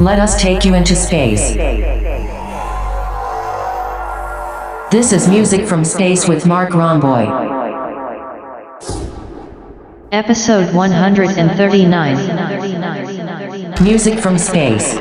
Let us take you into space. This is music from space with Marc Romboy. Episode 139. Music from space.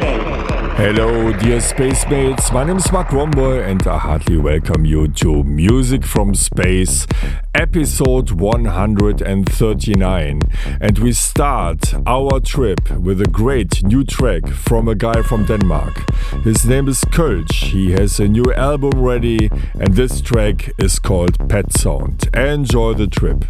Hello, dear space mates. My name is Marc Romboy, and I heartily welcome you to Music from Space, episode 139. And we start our trip with a great new track from a guy from Denmark. His name is Kölsch. He has a new album ready, and this track is called Pet Sound. Enjoy the trip.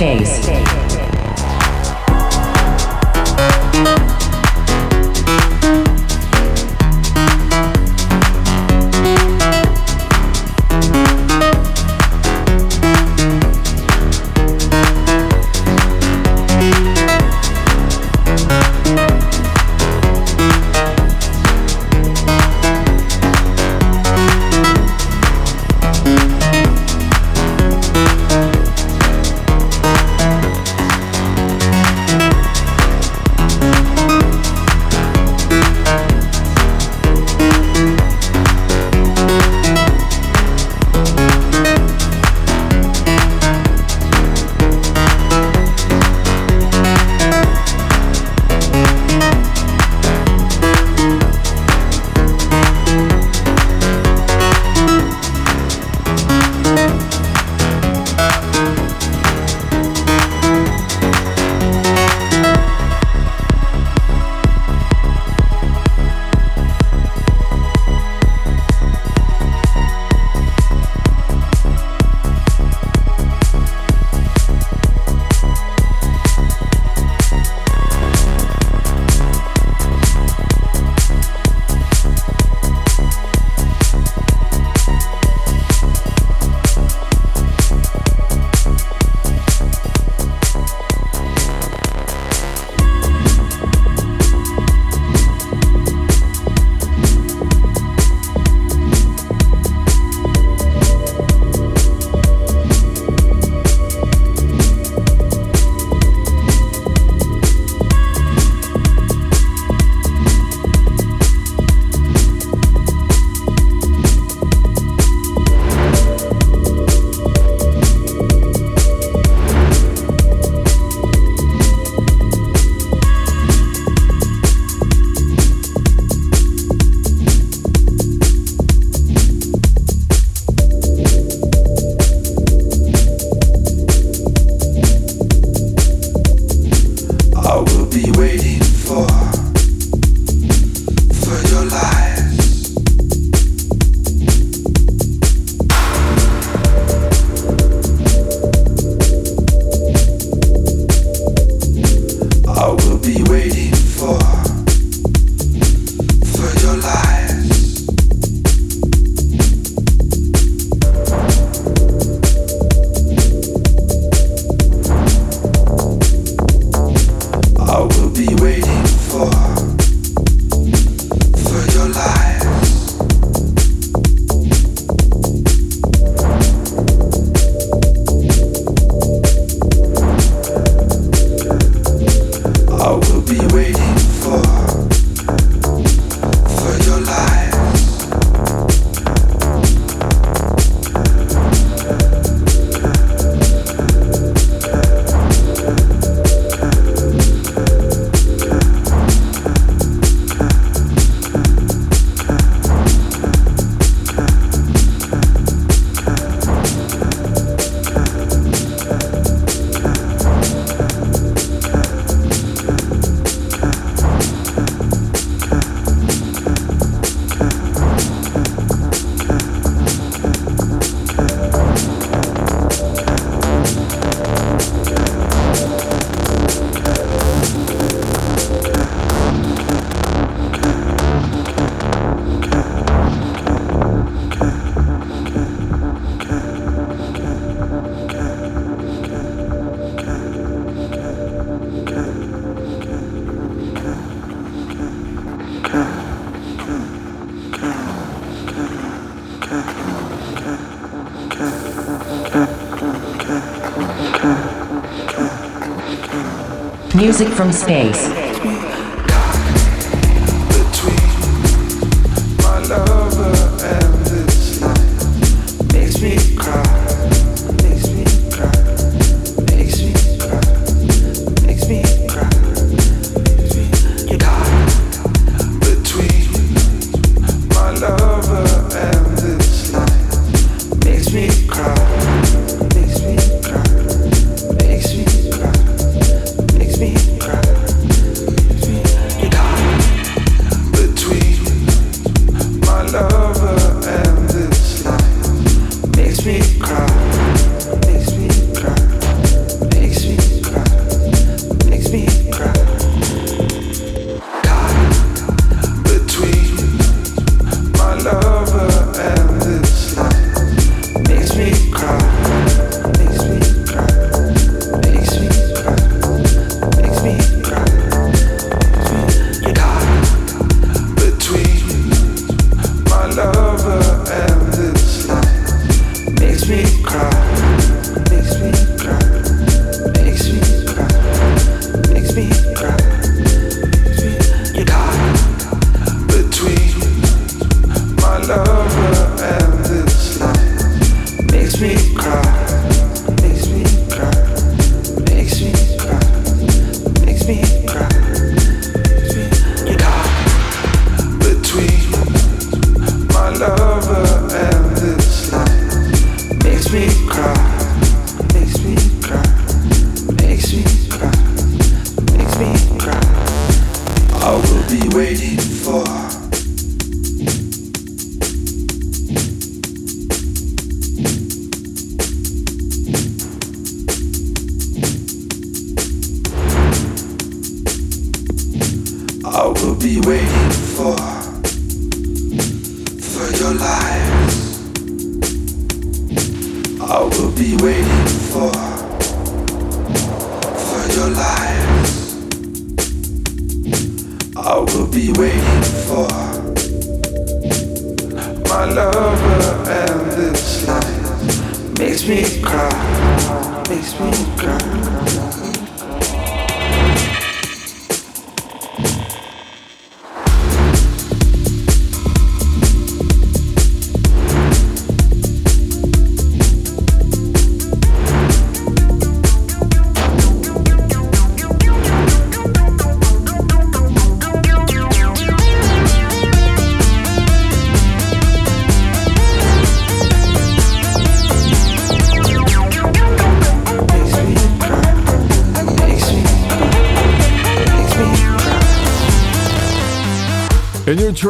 Take Music from space.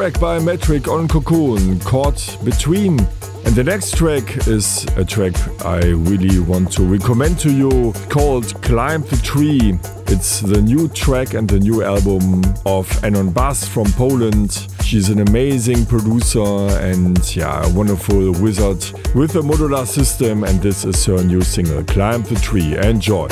Track by Maetrik on Cocoon, Caught Between. And the next track is a track I really want to recommend to you called Climb the Tree. It's the new track and the new album of An On Bast from Poland. She's an amazing producer and yeah, a wonderful wizard with a modular system and this is her new single, Climb the Tree. Enjoy!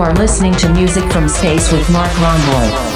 You are listening to music from space with Marc Romboy.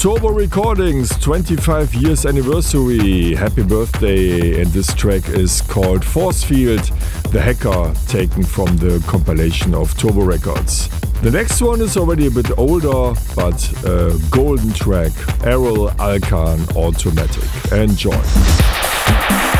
Turbo Recordings 25 years anniversary. Happy birthday. And this track is called Force Field, the hacker taken from the compilation of Turbo Records. The next one is already a bit older, but a golden track, Erol Alkan Automatic. Enjoy.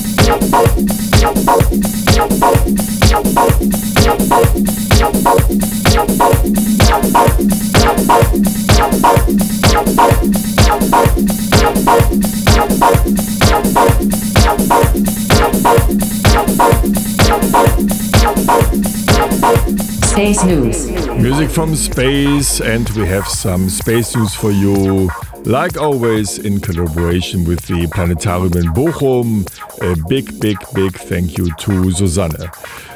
Space News. Music from space, and we have some space news for you. Like always, in collaboration with the Planetarium in Bochum, a big, big, big thank you to Susanne.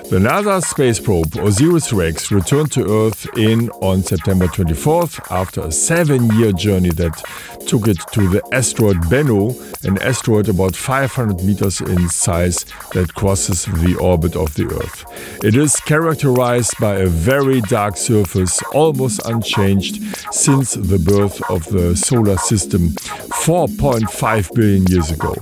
The NASA space probe OSIRIS-REx returned to Earth in on September 24th after a seven-year journey that took it to the asteroid Bennu, an asteroid about 500 meters in size that crosses the orbit of the Earth. It is characterized by a very dark surface, almost unchanged since the birth of the solar system 4.5 billion years ago.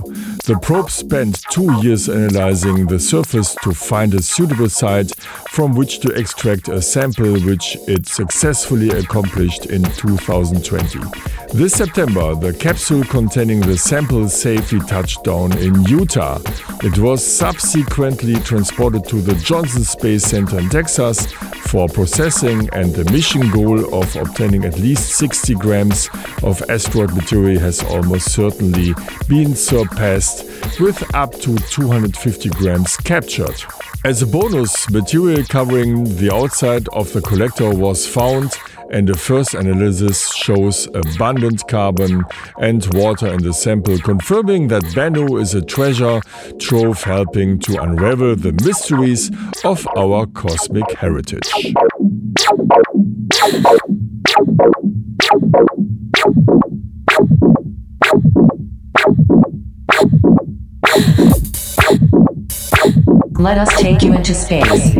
The probe spent two years analyzing the surface to find a suitable site from which to extract a sample, which it successfully accomplished in 2020. This September, the capsule containing the sample safely touched down in Utah. It was subsequently transported to the Johnson Space Center in Texas for processing, and the mission goal of obtaining at least 60 grams of asteroid material has almost certainly been surpassed with up to 250 grams captured. As a bonus, material covering the outside of the collector was found and the first analysis shows abundant carbon and water in the sample, confirming that Bennu is a treasure trove helping to unravel the mysteries of our cosmic heritage. Let us take you into space.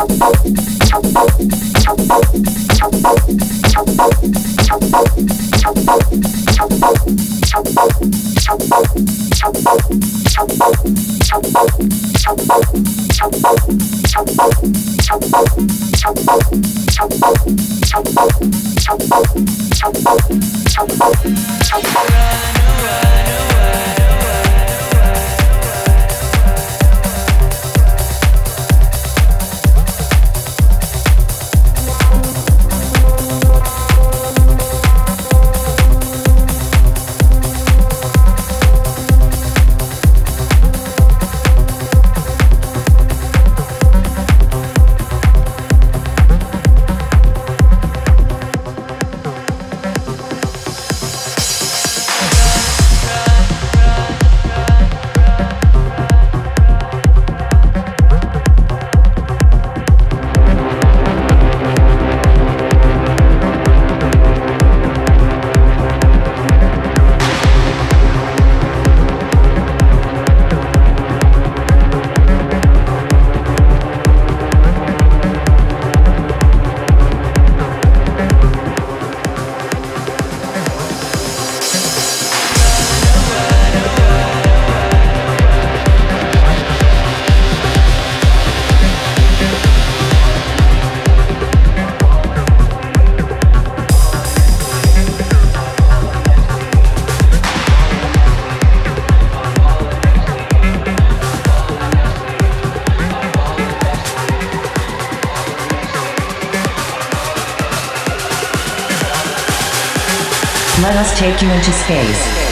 Run away, away. Into space.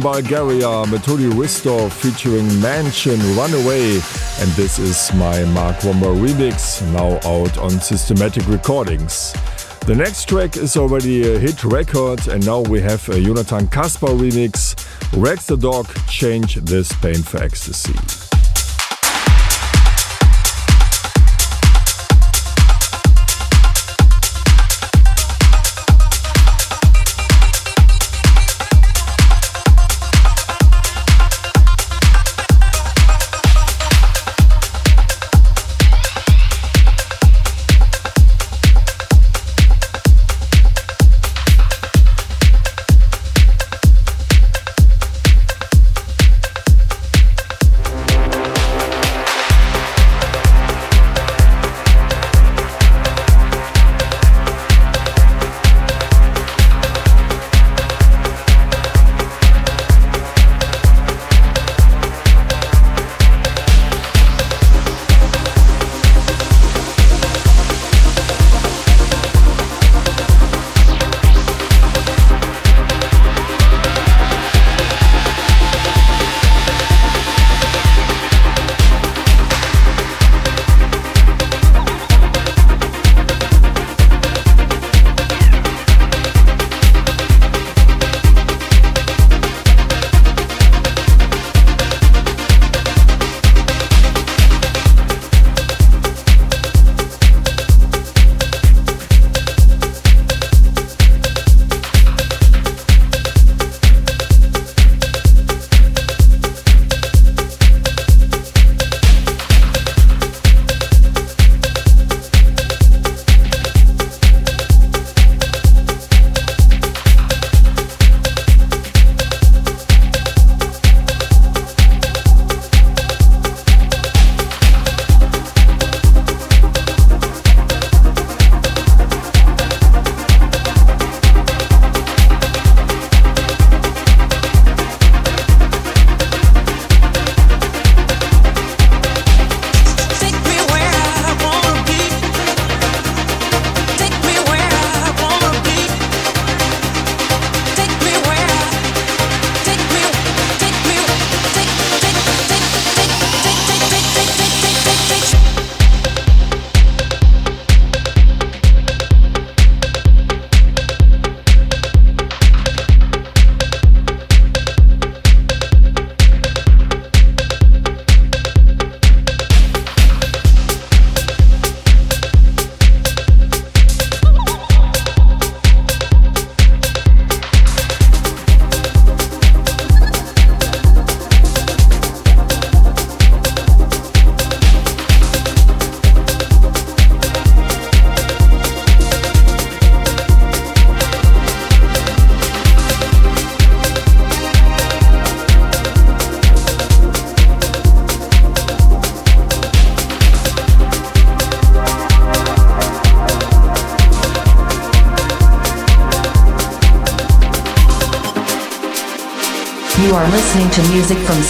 Bulgaria, Metodi Hristov featuring MANSHN Runaway, and this is my Marc Romboy remix, now out on Systematic Recordings. The next track is already a hit record, and now we have a Jonathan Kaspar remix. Rex the Dog, change this pain for ecstasy.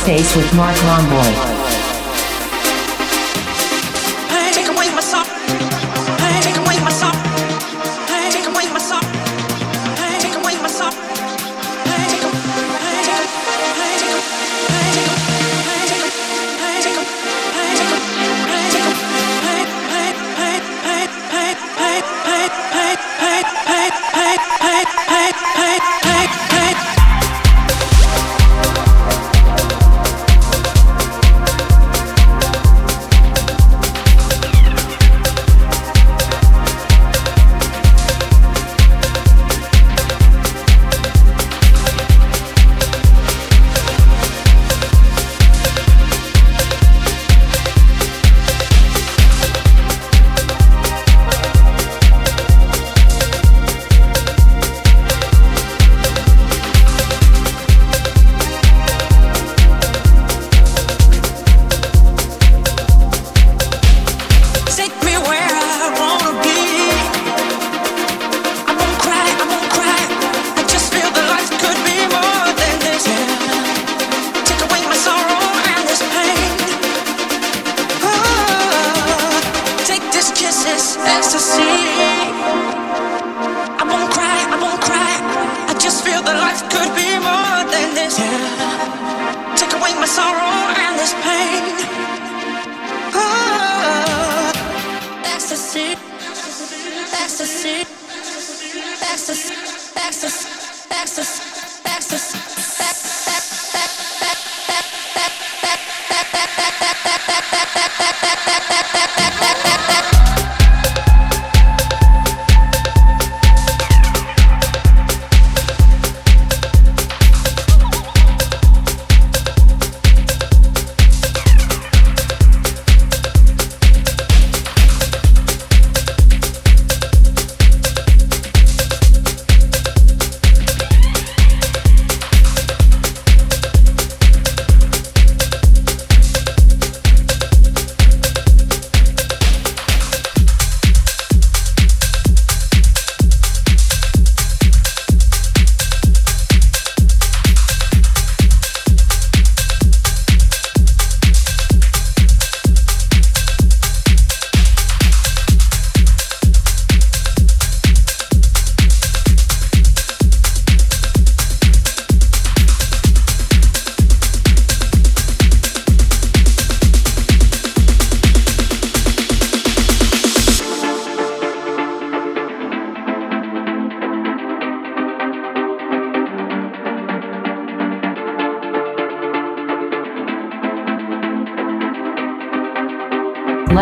Space with Marc Romboy.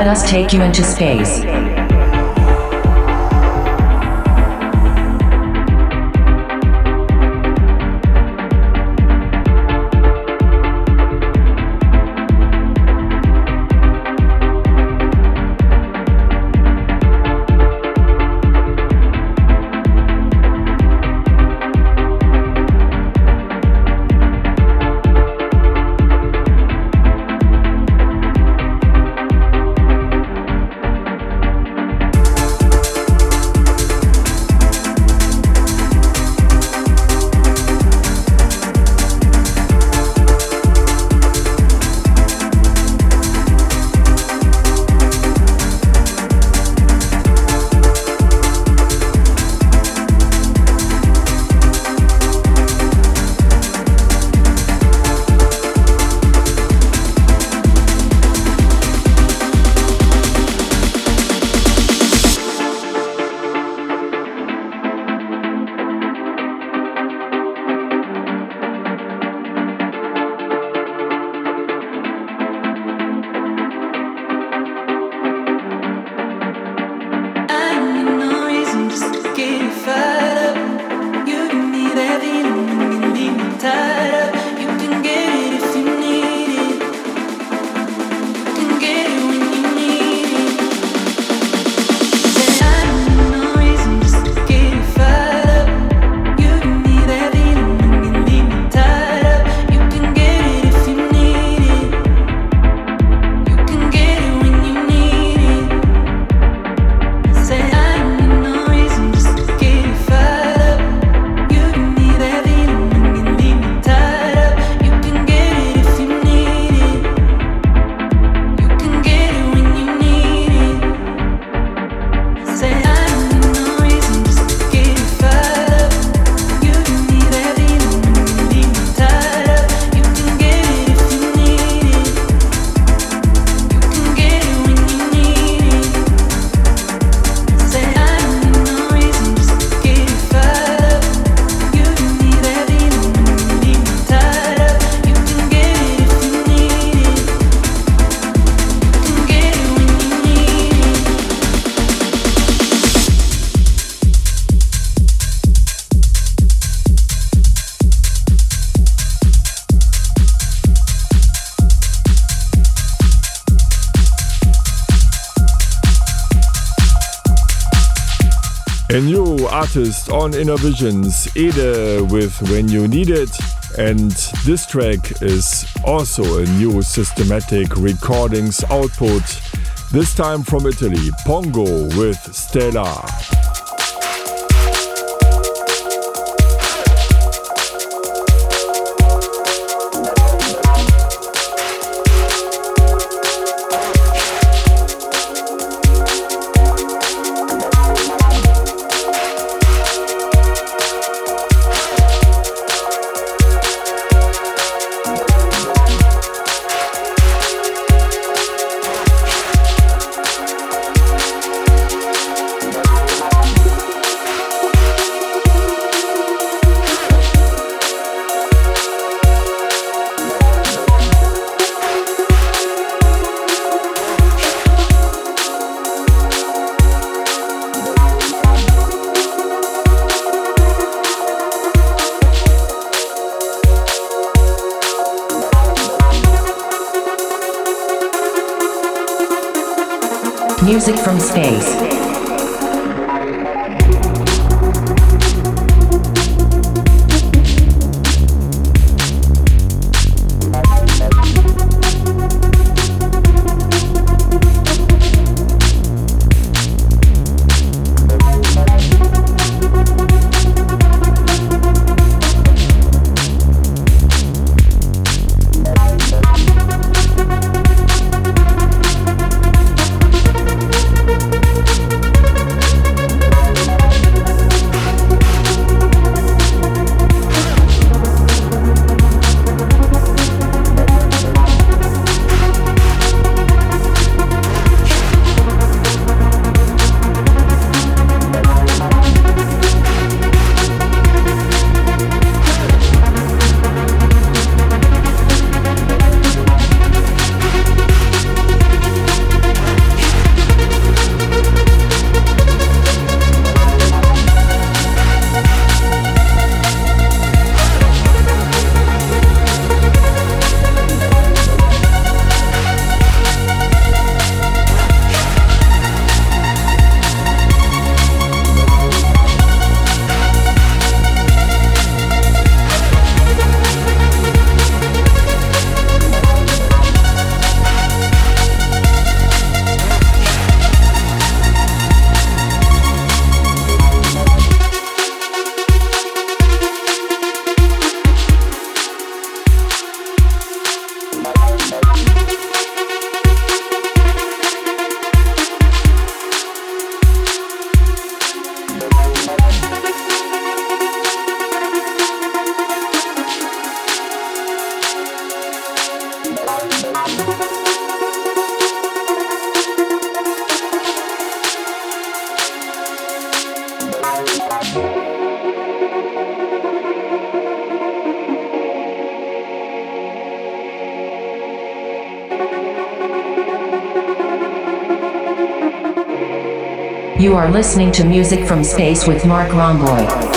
Us take you into space. Artist on Innervisions, Ede with When You Need It. And this track is also a new systematic recordings output, this time from Italy, Pongo with Stellar. Music from space. Are listening to Music from Space with Marc Romboy.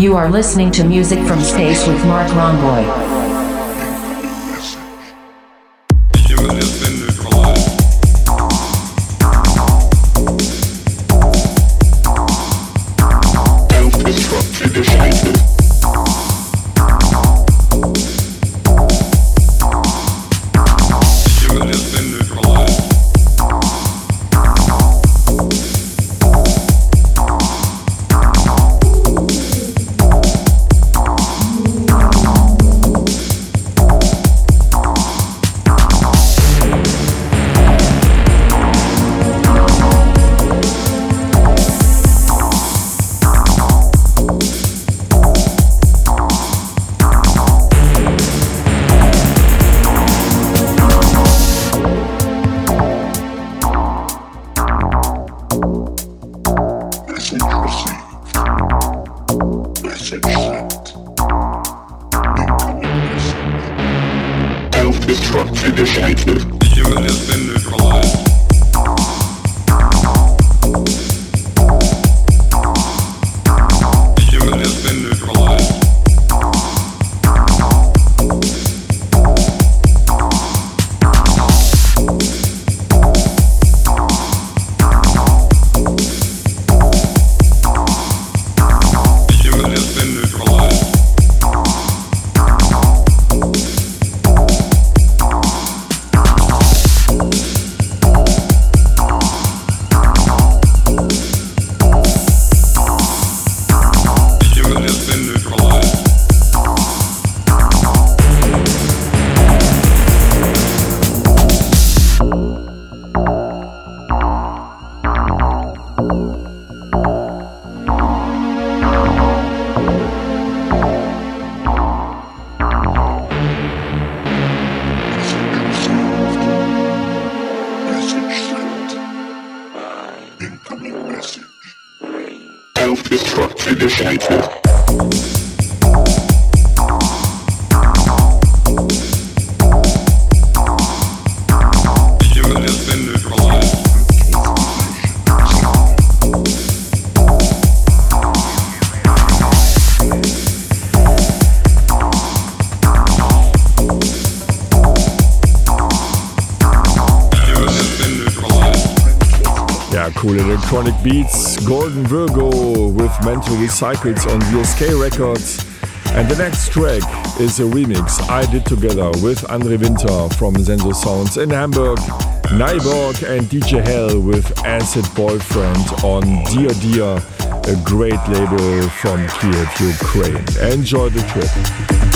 You are listening to music from space with Marc Romboy. Cool electronic beats. Golden Virgo with Mental Recycles on DSK Records. And the next track is a remix I did together with Andre Winter from Senso Sounds in Hamburg, Naiborg and DJ Hell with Acid Boyfriend on Dear Deer, a great label from Kiev, Ukraine. Enjoy the trip.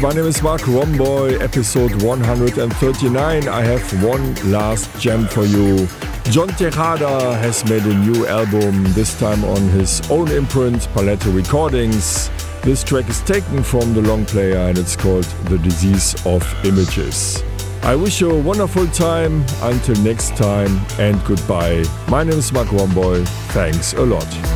My name is Marc Romboy, episode 139. I have one last gem for you. John Tejada has made a new album, this time on his own imprint, Palette Recordings. This track is taken from the long player and it's called The Disease of Images. I wish you a wonderful time. Until next time and goodbye. My name is Marc Romboy. Thanks a lot.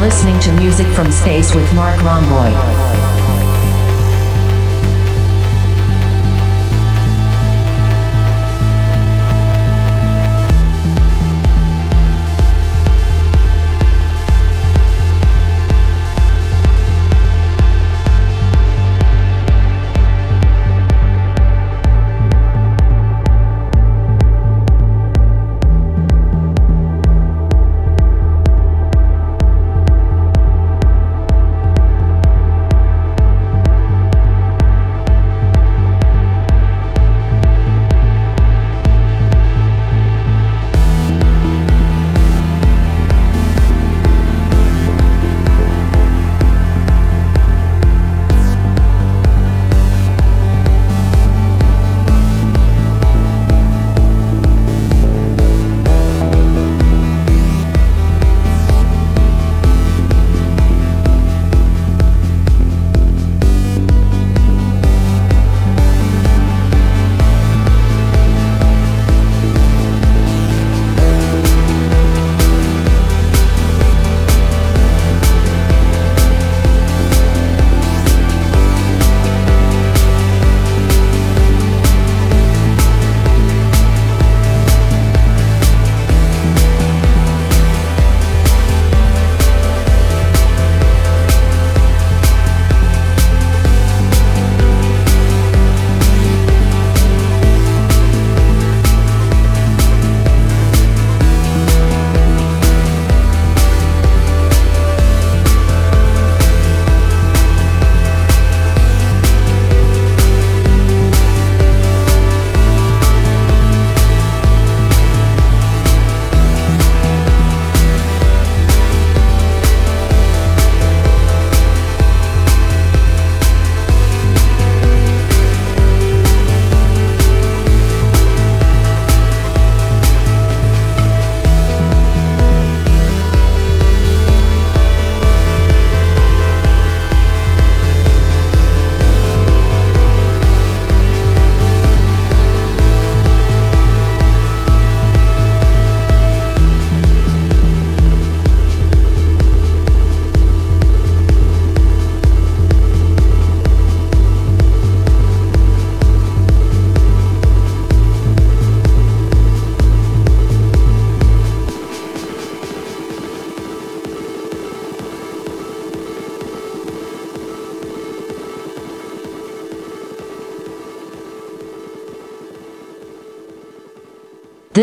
Listening to Music from Space with Marc Romboy.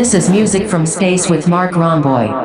This is Music from Space with Marc Romboy.